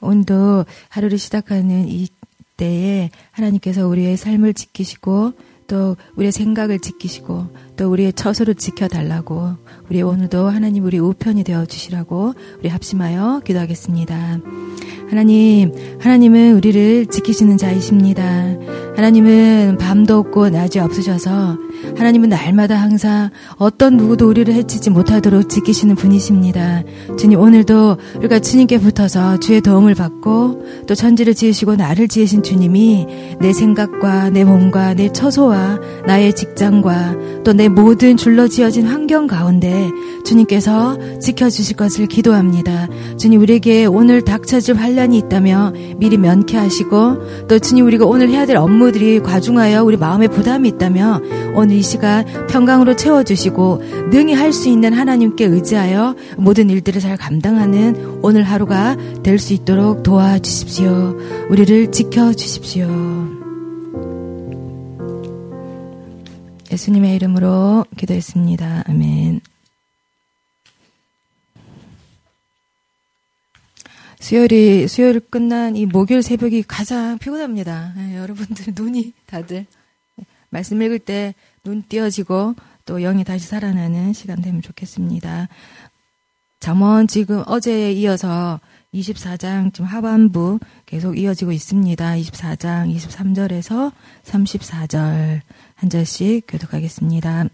오늘도 하루를 시작하는 이 때에 하나님께서 우리의 삶을 지키시고 또 우리의 생각을 지키시고 또 우리의 처소를 지켜달라고 우리 오늘도 하나님 우리 우편이 되어 주시라고 우리 합심하여 기도하겠습니다. 하나님, 하나님은 우리를 지키시는 자이십니다. 하나님은 밤도 없고 낮이 없으셔서 하나님은 날마다 항상 어떤 누구도 우리를 해치지 못하도록 지키시는 분이십니다. 주님 오늘도 우리가 주님께 붙어서 주의 도움을 받고 또 천지를 지으시고 나를 지으신 주님이 내 생각과 내 몸과 내 처소와 나의 직장과 또 내 모든 줄러 지어진 환경 가운데 주님께서 지켜주실 것을 기도합니다. 주님 우리에게 오늘 닥쳐질 환란이 있다며 미리 면케하시고 또 주님 우리가 오늘 해야 될 업무들이 과중하여 우리 마음에 부담이 있다며 오늘 이 시간 평강으로 채워주시고 능히 할 수 있는 하나님께 의지하여 모든 일들을 잘 감당하는 오늘 하루가 될 수 있도록 도와주십시오. 우리를 지켜주십시오. 예수님의 이름으로 기도했습니다. 아멘. 수요일이 수요일 끝난 이 목요일 새벽이 가장 피곤합니다. 네, 여러분들 눈이 다들 말씀 읽을 때 눈 띄어지고 또 영이 다시 살아나는 시간 되면 좋겠습니다. 잠언 지금 어제에 이어서 24장 지금 하반부 계속 이어지고 있습니다. 24장 23절에서 34절 한 절씩 교독하겠습니다.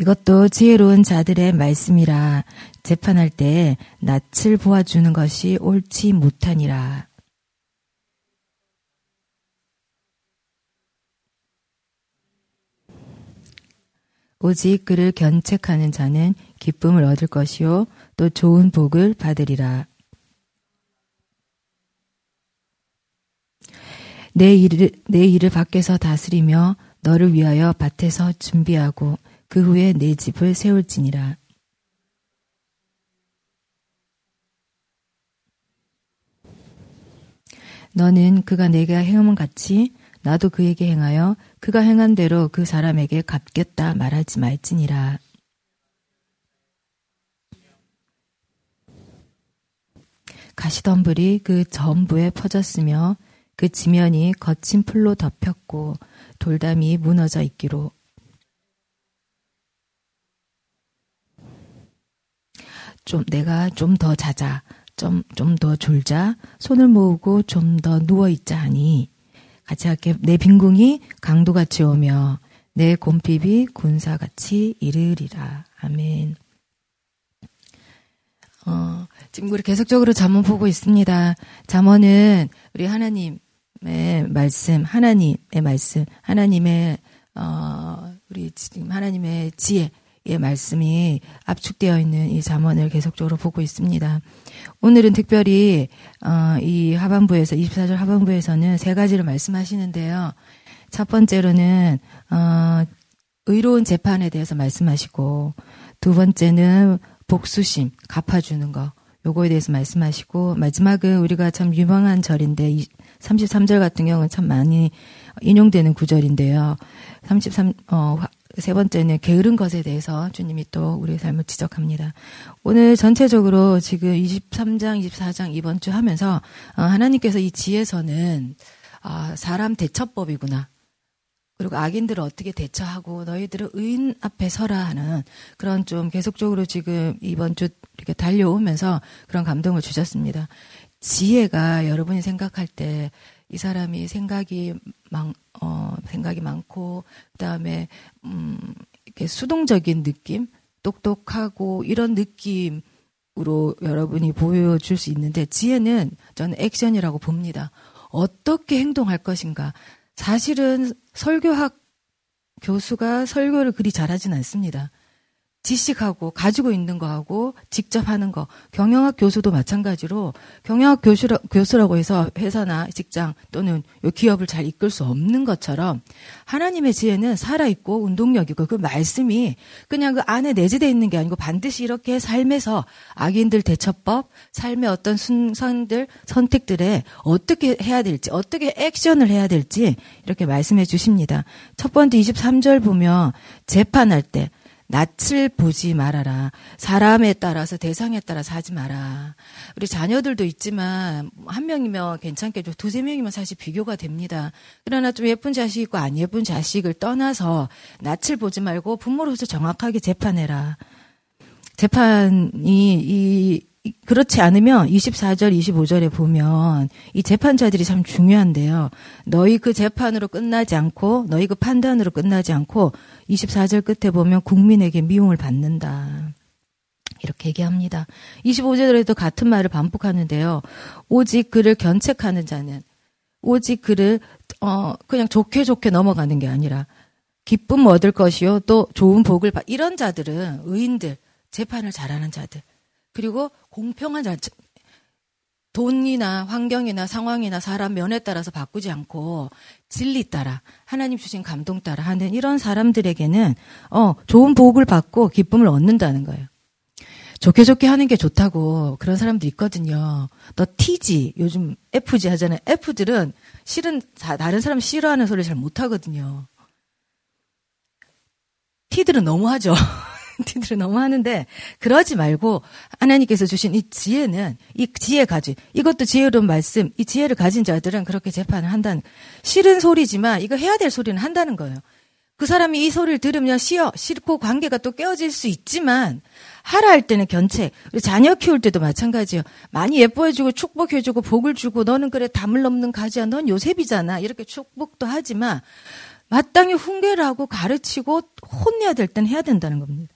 이것도 지혜로운 자들의 말씀이라 재판할 때 낯을 보아주는 것이 옳지 못하니라. 오직 그를 견책하는 자는 기쁨을 얻을 것이요 또 좋은 복을 받으리라. 내 일을 내 일을 밖에서 다스리며 너를 위하여 밭에서 준비하고 그 후에 내 집을 세울지니라. 너는 그가 내게 행함은 같이 나도 그에게 행하여 그가 행한 대로 그 사람에게 갚겠다 말하지 말지니라. 가시덤불이 그 전부에 퍼졌으며 그 지면이 거친 풀로 덮였고 돌담이 무너져 있기로. 좀 내가 좀 더 자자. 좀 좀 더 졸자. 손을 모으고 좀 더 누워 있자 하니 같이 할게 내 빈궁이 강도같이 오며 내 곰핍이 군사같이 이르리라 아멘. 어, 지금 우리 계속적으로 잠언 보고 있습니다. 잠언은 우리 하나님의 말씀, 하나님의 말씀, 하나님의 어, 우리 지금 하나님의 지혜, 의 말씀이 압축되어 있는 이 잠언을 계속적으로 보고 있습니다. 오늘은 특별히 어, 이 하반부에서 24절 하반부에서는 세 가지를 말씀하시는데요. 첫 번째로는 어, 의로운 재판에 대해서 말씀하시고 두 번째는 복수심 갚아주는 거 요거에 대해서 말씀하시고 마지막은 우리가 참 유명한 절인데 33절 같은 경우는 참 많이 인용되는 구절인데요. 33 어, 세 번째는 게으른 것에 대해서 주님이 또 우리의 삶을 지적합니다. 오늘 전체적으로 지금 23장, 24장 이번 주 하면서 어, 하나님께서 이 지혜서는 아, 사람 대처법이구나. 그리고 악인들을 어떻게 대처하고 너희들은 의인 앞에 서라 하는 그런 좀 계속적으로 지금 이번 주 이렇게 달려오면서 그런 감동을 주셨습니다. 지혜가 여러분이 생각할 때 이 사람이 생각이 많, 어, 생각이 많고, 그 다음에, 음, 이렇게 수동적인 느낌? 똑똑하고 이런 느낌으로 여러분이 보여줄 수 있는데, 지혜는 저는 액션이라고 봅니다. 어떻게 행동할 것인가. 사실은 설교학 교수가 설교를 그리 잘하진 않습니다. 지식하고 가지고 있는 거하고 직접 하는 거 경영학 교수도 마찬가지로 경영학 교수라, 교수라고 해서 회사나 직장 또는 기업을 잘 이끌 수 없는 것처럼 하나님의 지혜는 살아있고 운동력이고 그 말씀이 그냥 그 안에 내재되어 있는 게 아니고 반드시 이렇게 삶에서 악인들 대처법 삶의 어떤 순선들 선택들에 어떻게 해야 될지 어떻게 액션을 해야 될지 이렇게 말씀해 주십니다. 첫 번째 23절 보면 재판할 때 낯을 보지 말아라. 사람에 따라서 대상에 따라서 하지 마라. 우리 자녀들도 있지만 한 명이면 괜찮겠죠. 두세 명이면 사실 비교가 됩니다. 그러나 좀 예쁜 자식 있고 안 예쁜 자식을 떠나서 낯을 보지 말고 부모로서 정확하게 재판해라. 재판이 이 그렇지 않으면 24절, 25절에 보면 이 재판자들이 참 중요한데요. 너희 그 재판으로 끝나지 않고 너희 그 판단으로 끝나지 않고 24절 끝에 보면 국민에게 미움을 받는다. 이렇게 얘기합니다. 25절에도 같은 말을 반복하는데요. 오직 그를 견책하는 자는 오직 그를 어 그냥 좋게 좋게 넘어가는 게 아니라 기쁨 얻을 것이요 또 좋은 복을 받 이런 자들은 의인들 재판을 잘하는 자들 그리고 공평한 자, 돈이나 환경이나 상황이나 사람 면에 따라서 바꾸지 않고 진리 따라 하나님 주신 감동 따라 하는 이런 사람들에게는 어 좋은 복을 받고 기쁨을 얻는다는 거예요. 좋게 좋게 하는 게 좋다고 그런 사람도 있거든요. 너 T지 요즘 F지 하잖아요. F들은 실은 다른 사람 싫어하는 소리 잘 못 하거든요. T들은 너무 하죠. 티들을 너무 하는데 그러지 말고 하나님께서 주신 이 지혜는 이 지혜 가지 이것도 지혜로운 말씀 이 지혜를 가진 자들은 그렇게 재판을 한다는 싫은 소리지만 이거 해야 될 소리는 한다는 거예요. 그 사람이 이 소리를 들으면 싫어 싫고 관계가 또 깨어질 수 있지만 하라 할 때는 견책. 자녀 키울 때도 마찬가지예요. 많이 예뻐해주고 축복해주고 복을 주고 너는 그래 담을 넘는 가지야. 넌 요셉이잖아. 이렇게 축복도 하지만 마땅히 훈계를 하고 가르치고 혼내야 될 땐 해야 된다는 겁니다.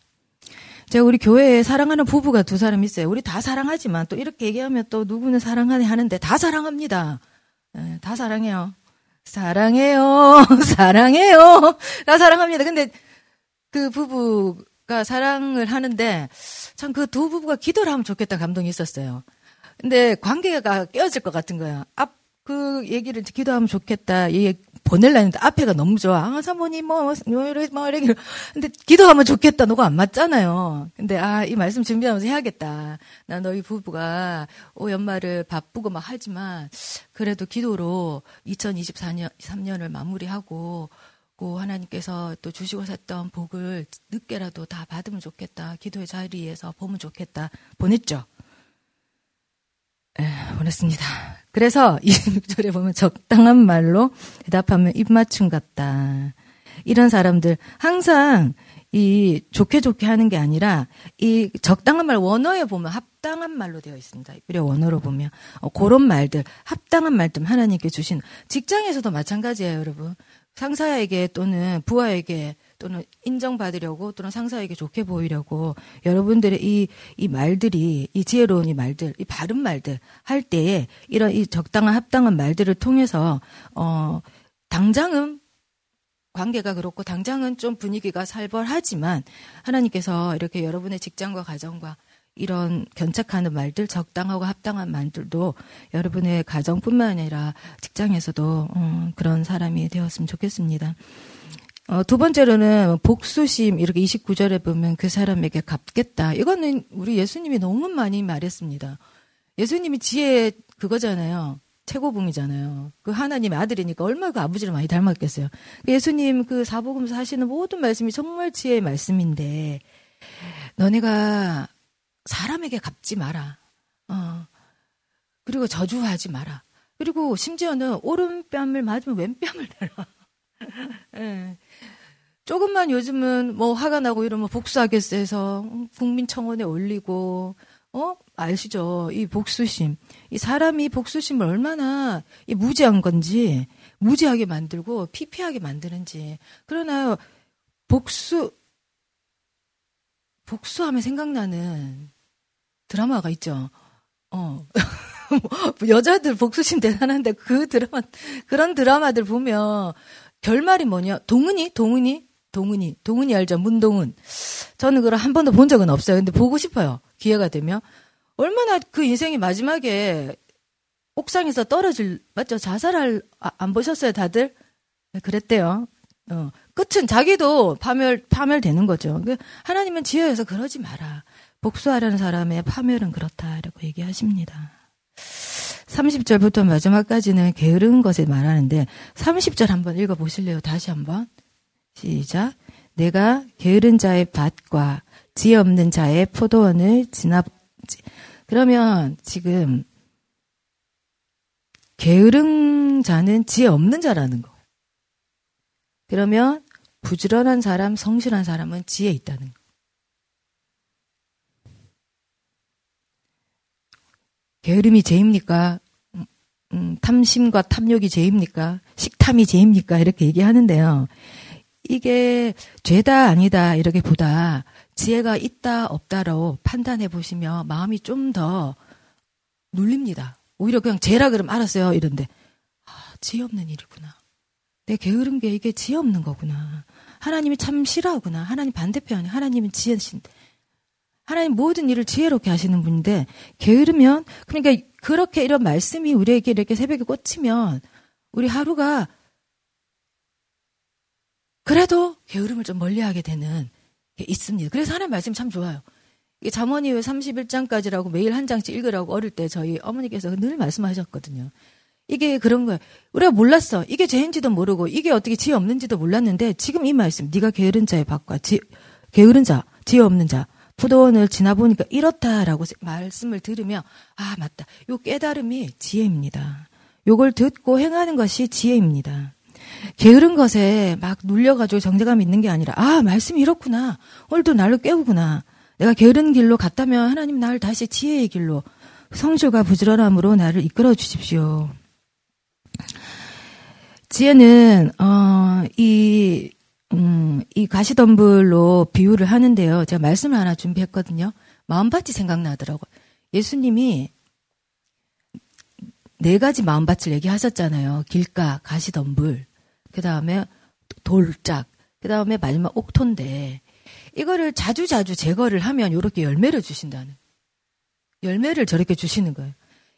제가 우리 교회에 사랑하는 부부가 두 사람 있어요. 우리 다 사랑하지만 또 이렇게 얘기하면 또 누구는 사랑하네 하는데 다 사랑합니다. 네, 다 사랑해요. 사랑해요. 사랑해요. 다 사랑합니다. 근데 그 부부가 사랑을 하는데 참 그 두 부부가 기도를 하면 좋겠다 감동이 있었어요. 근데 관계가 깨어질 것 같은 거야. 앞, 그 얘기를 기도하면 좋겠다. 얘 보낼라 했는데 앞에가 너무 좋아. 아, 사모님, 뭐, 뭐, 이래, 뭐, 이래. 근데 기도하면 좋겠다. 너가 안 맞잖아요. 근데 아, 이 말씀 준비하면서 해야겠다. 나 너희 부부가 오 연말을 바쁘고 막 하지만 그래도 기도로 2024년, 3년을 마무리하고 고 하나님께서 또 주시고 샀던 복을 늦게라도 다 받으면 좋겠다. 기도의 자리에서 보면 좋겠다. 보냈죠. 에, 보냈습니다. 그래서 26절에 보면 적당한 말로 대답하면 입맞춤 같다. 이런 사람들 항상 이 좋게 좋게 하는 게 아니라 이 적당한 말 원어에 보면 합당한 말로 되어 있습니다. 이래 원어로 보면 어, 그런 말들 합당한 말들 하나님께 주신 직장에서도 마찬가지예요, 여러분. 상사에게 또는 부하에게 또는 인정받으려고 또는 상사에게 좋게 보이려고 여러분들의 이, 이 말들이, 이 지혜로운 이 말들, 이 바른 말들 할 때에 이런 이 적당한 합당한 말들을 통해서, 어, 당장은 관계가 그렇고 당장은 좀 분위기가 살벌하지만 하나님께서 이렇게 여러분의 직장과 가정과 이런 견착하는 말들, 적당하고 합당한 말들도 여러분의 가정뿐만 아니라 직장에서도 음, 그런 사람이 되었으면 좋겠습니다. 어, 두 번째로는 복수심 이렇게 29절에 보면 그 사람에게 갚겠다. 이거는 우리 예수님이 너무 많이 말했습니다. 예수님이 지혜 그거잖아요. 최고봉이잖아요. 그 하나님의 아들이니까 얼마나 그 아버지를 많이 닮았겠어요. 그 예수님 그 사복음서 하시는 모든 말씀이 정말 지혜의 말씀인데 너네가 사람에게 갚지 마라. 어. 그리고 저주하지 마라. 그리고 심지어는 오른뺨을 맞으면 왼뺨을 내라. 네. 조금만 요즘은 뭐 화가 나고 이러면 복수하겠어 해서 국민청원에 올리고 어 아시죠? 이 복수심, 이 사람이 복수심을 얼마나 이 무지한 건지 무지하게 만들고 피폐하게 만드는지. 그러나 복수 복수하면 생각나는 드라마가 있죠. 어. 여자들 복수심 대단한데 그 드라마 그런 드라마들 보면 결말이 뭐냐? 동은이 동은이 동은이, 동은이 알죠? 문동은. 저는 그걸 한 번도 본 적은 없어요. 근데 보고 싶어요. 기회가 되면. 얼마나 그 인생이 마지막에 옥상에서 떨어질, 맞죠? 자살할, 아, 안 보셨어요, 다들? 네, 그랬대요. 어. 끝은 자기도 파멸, 파멸되는 거죠. 그 하나님은 지혜에서 그러지 마라. 복수하려는 사람의 파멸은 그렇다. 라고 얘기하십니다. 30절부터 마지막까지는 게으른 것에 말하는데 30절 한번 읽어 보실래요? 다시 한번. 시작. 내가 게으른 자의 밭과 지혜 없는 자의 포도원을 지나 그러면 지금 게으른 자는 지혜 없는 자라는 거예요. 그러면 부지런한 사람, 성실한 사람은 지혜 있다는 거예요. 게으름이 죄입니까? 음, 음, 탐심과 탐욕이 죄입니까? 식탐이 죄입니까? 이렇게 얘기하는데요. 이게 죄다 아니다 이렇게 보다 지혜가 있다 없다로 판단해 보시면 마음이 좀 더 눌립니다. 오히려 그냥 죄라 그러면 알았어요 이런데 아 지혜 없는 일이구나. 내 게으른 게 이게 지혜 없는 거구나. 하나님이 참 싫어하구나. 하나님 반대편에 하나님은 지혜신. 하나님 모든 일을 지혜롭게 하시는 분인데 게으르면 그러니까 그렇게 이런 말씀이 우리에게 이렇게 새벽에 꽂히면 우리 하루가 그래도 게으름을 좀 멀리하게 되는 게 있습니다. 그래서 하나님 말씀 참 좋아요. 이게 잠언이 왜 31장까지라고 매일 한 장씩 읽으라고 어릴 때 저희 어머니께서 늘 말씀하셨거든요. 이게 그런 거예요. 우리가 몰랐어. 이게 죄인지도 모르고 이게 어떻게 지혜 없는지도 몰랐는데 지금 이 말씀 네가 게으른 자의 밖과 지, 게으른 자, 지혜 없는 자 포도원을 지나보니까 이렇다라고 말씀을 들으면 아 맞다. 요 깨달음이 지혜입니다. 요걸 듣고 행하는 것이 지혜입니다. 게으른 것에 막 눌려가지고 정제감이 있는 게 아니라, 아, 말씀이 이렇구나. 오늘도 나를 깨우구나. 내가 게으른 길로 갔다면 하나님 나를 다시 지혜의 길로, 성실과 부지런함으로 나를 이끌어 주십시오. 지혜는, 어, 이, 음, 이 가시덤불로 비유를 하는데요. 제가 말씀을 하나 준비했거든요. 마음밭이 생각나더라고요. 예수님이 네 가지 마음밭을 얘기하셨잖아요. 길가, 가시덤불. 그 다음에 돌짝, 그 다음에 마지막 옥토인데, 이거를 자주자주 제거를 하면 이렇게 열매를 주신다는. 열매를 저렇게 주시는 거예요.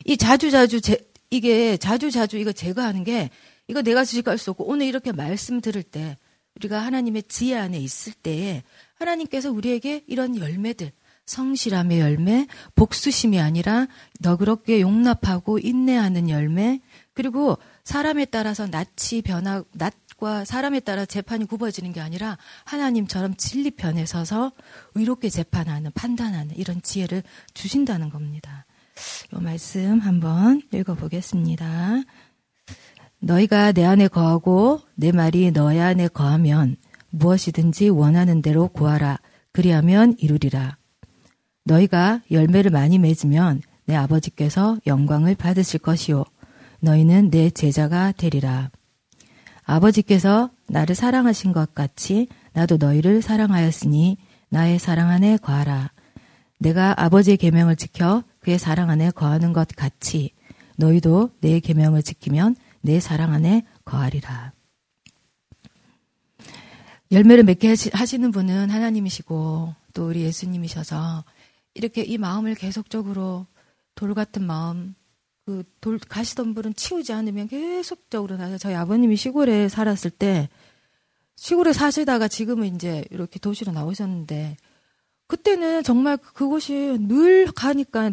이 자주자주 제, 이게 자주자주 이거 제거하는 게 이거 내가 지식할 수 없고 오늘 이렇게 말씀 들을 때 우리가 하나님의 지혜 안에 있을 때에 하나님께서 우리에게 이런 열매들 성실함의 열매, 복수심이 아니라 너그럽게 용납하고 인내하는 열매, 그리고 사람에 따라서 낯이 변하, 낯과 사람에 따라 재판이 굽어지는 게 아니라 하나님처럼 진리편에 서서 의롭게 재판하는, 판단하는 이런 지혜를 주신다는 겁니다. 이 말씀 한번 읽어보겠습니다. 너희가 내 안에 거하고 내 말이 너희 안에 거하면 무엇이든지 원하는 대로 구하라. 그리하면 이루리라. 너희가 열매를 많이 맺으면 내 아버지께서 영광을 받으실 것이요. 너희는 내 제자가 되리라. 아버지께서 나를 사랑하신 것 같이 나도 너희를 사랑하였으니 나의 사랑 안에 거하라. 내가 아버지의 계명을 지켜 그의 사랑 안에 거하는 것 같이 너희도 내 계명을 지키면 내 사랑 안에 거하리라. 열매를 맺게 하시는 분은 하나님이시고 또 우리 예수님이셔서 이렇게 이 마음을 계속적으로 돌 같은 마음 그 돌 가시덤불은 치우지 않으면 계속적으로 나서 저희 아버님이 시골에 살았을 때 시골에 사시다가 지금은 이제 이렇게 도시로 나오셨는데 그때는 정말 그곳이 늘 가니까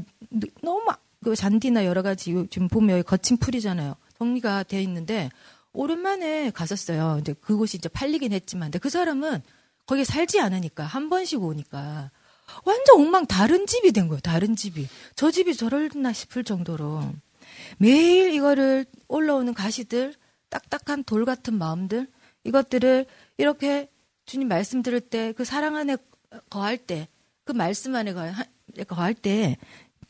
너무 그 잔디나 여러 가지 지금 보면 거친 풀이잖아요. 정리가 돼 있는데 오랜만에 갔었어요. 이제 그곳이 이제 팔리긴 했지만 근데 그 사람은 거기 살지 않으니까 한 번씩 오니까 완전 엉망 다른 집이 된 거예요. 다른 집이. 저 집이 저럴나 싶을 정도로. 매일 이거를 올라오는 가시들, 딱딱한 돌 같은 마음들, 이것들을 이렇게 주님 말씀 들을 때, 그 사랑 안에 거할 때, 그 말씀 안에 거할 때,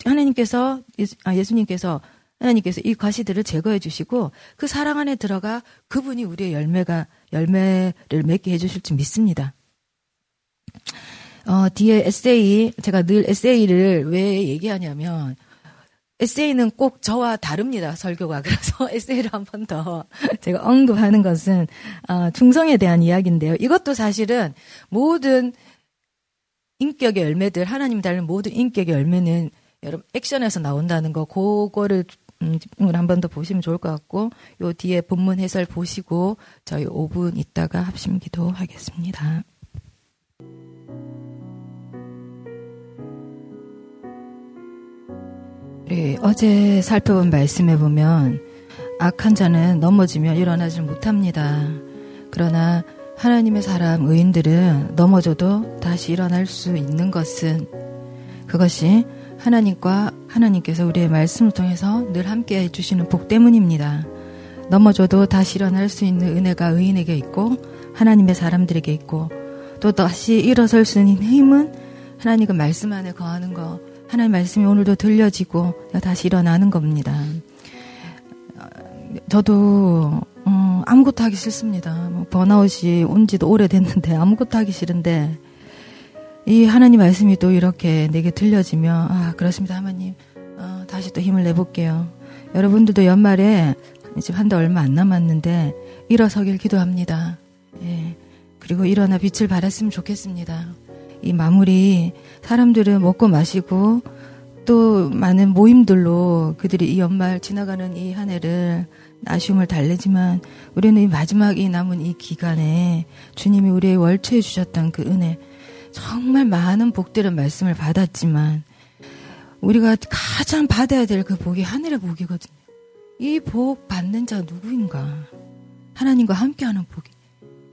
하나님께서, 아, 예수님께서, 하나님께서 이 가시들을 제거해 주시고, 그 사랑 안에 들어가 그분이 우리의 열매가, 열매를 맺게 해 주실 줄 믿습니다. 어, 뒤에 에세이, 제가 늘 에세이를 왜 얘기하냐면, 에세이는 꼭 저와 다릅니다, 설교가. 그래서 에세이를 한 번 더 제가 언급하는 것은, 어, 충성에 대한 이야기인데요. 이것도 사실은 모든 인격의 열매들, 하나님 달린 모든 인격의 열매는 여러분 액션에서 나온다는 거, 그거를 음, 한번 더 보시면 좋을 것 같고, 요 뒤에 본문 해설 보시고, 저희 5분 있다가 합심 기도하겠습니다. 우리 어제 살펴본 말씀에 보면 악한 자는 넘어지면 일어나지 못합니다. 그러나 하나님의 사람 의인들은 넘어져도 다시 일어날 수 있는 것은 그것이 하나님과 하나님께서 우리의 말씀을 통해서 늘 함께 해주시는 복 때문입니다. 넘어져도 다시 일어날 수 있는 은혜가 의인에게 있고 하나님의 사람들에게 있고 또 다시 일어설 수 있는 힘은 하나님의 말씀 안에 거하는 거 하나님 말씀이 오늘도 들려지고 다시 일어나는 겁니다. 저도 어, 아무것도 하기 싫습니다. 뭐 번아웃이 온 지도 오래됐는데 아무것도 하기 싫은데 이 하나님 말씀이 또 이렇게 내게 들려지면 아 그렇습니다 하나님 어, 다시 또 힘을 내볼게요. 여러분들도 연말에 이제 한 달 얼마 안 남았는데 일어서길 기도합니다. 예. 그리고 일어나 빛을 발했으면 좋겠습니다. 이 마무리 사람들은 먹고 마시고 또 많은 모임들로 그들이 이 연말 지나가는 이 한 해를 아쉬움을 달래지만 우리는 이 마지막 이 남은 이 기간에 주님이 우리의 월초해 주셨던 그 은혜 정말 많은 복들은 말씀을 받았지만 우리가 가장 받아야 될 그 복이 하늘의 복이거든요. 이 복 받는 자 누구인가? 하나님과 함께하는 복이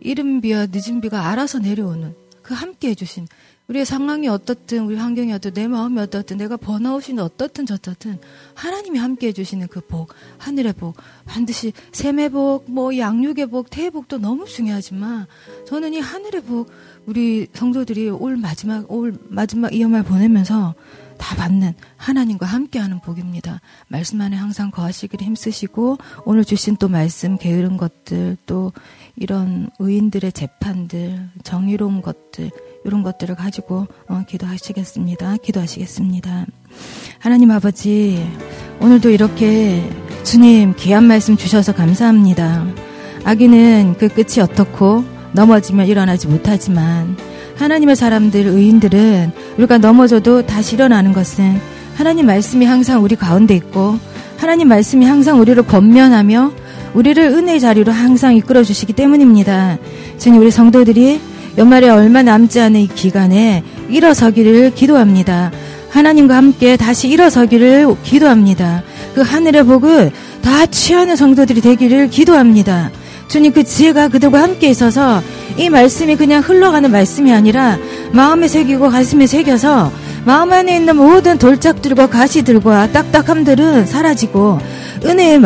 이른 비와 늦은 비가 알아서 내려오는 그 함께 해주신 우리의 상황이 어떻든 우리 환경이 어떻든 내 마음이 어떻든 내가 번아웃이 어떻든 저떻든 하나님이 함께 해주시는 그 복 하늘의 복 반드시 샘의 복뭐 양육의 복 태의 복도 너무 중요하지만 저는 이 하늘의 복 우리 성도들이 올 마지막 올 마지막 이 연말 보내면서 다 받는 하나님과 함께하는 복입니다. 말씀 안에 항상 거하시기를 힘쓰시고 오늘 주신 또 말씀 게으른 것들 또 이런 의인들의 재판들 정의로운 것들 이런 것들을 가지고 어, 기도하시겠습니다. 기도하시겠습니다. 하나님 아버지 오늘도 이렇게 주님 귀한 말씀 주셔서 감사합니다. 아기는 그 끝이 어떻고 넘어지면 일어나지 못하지만 하나님의 사람들 의인들은 우리가 넘어져도 다시 일어나는 것은 하나님 말씀이 항상 우리 가운데 있고 하나님 말씀이 항상 우리를 권면하며 우리를 은혜의 자리로 항상 이끌어 주시기 때문입니다. 주님 우리 성도들이 연말에 얼마 남지 않은 이 기간에 일어서기를 기도합니다. 하나님과 함께 다시 일어서기를 기도합니다. 그 하늘의 복을 다 취하는 성도들이 되기를 기도합니다. 주님 그 지혜가 그들과 함께 있어서 이 말씀이 그냥 흘러가는 말씀이 아니라 마음에 새기고 가슴에 새겨서 마음 안에 있는 모든 돌짝들과 가시들과 딱딱함들은 사라지고 은혜의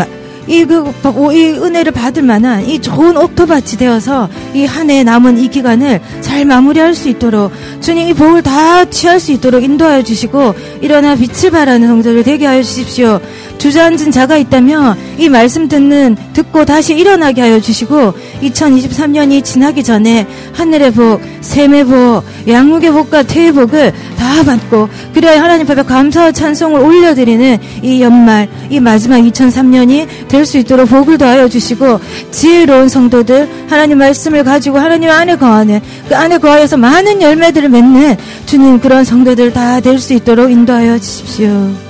이, 그, 이 은혜를 받을 만한 이 좋은 옥토밭이 되어서 이 한 해 남은 이 기간을 잘 마무리할 수 있도록 주님 이 복을 다 취할 수 있도록 인도하여 주시고 일어나 빛을 발하는 성도를 되게 하여 주십시오. 주저앉은 자가 있다면 이 말씀 듣는 듣고 다시 일어나게 하여 주시고 2023년이 지나기 전에 하늘의 복, 샘의 복, 양육의 복과 태의 복을 다 받고 그래야 하나님 앞에 감사와 찬송을 올려드리는 이 연말 이 마지막 2003년이 될 수 있도록 복을 더하여 주시고 지혜로운 성도들 하나님 말씀을 가지고 하나님 안에 거하는 그 안에 거하여서 많은 열매들을 맺는 주님 그런 성도들 다 될 수 있도록 인도하여 주십시오.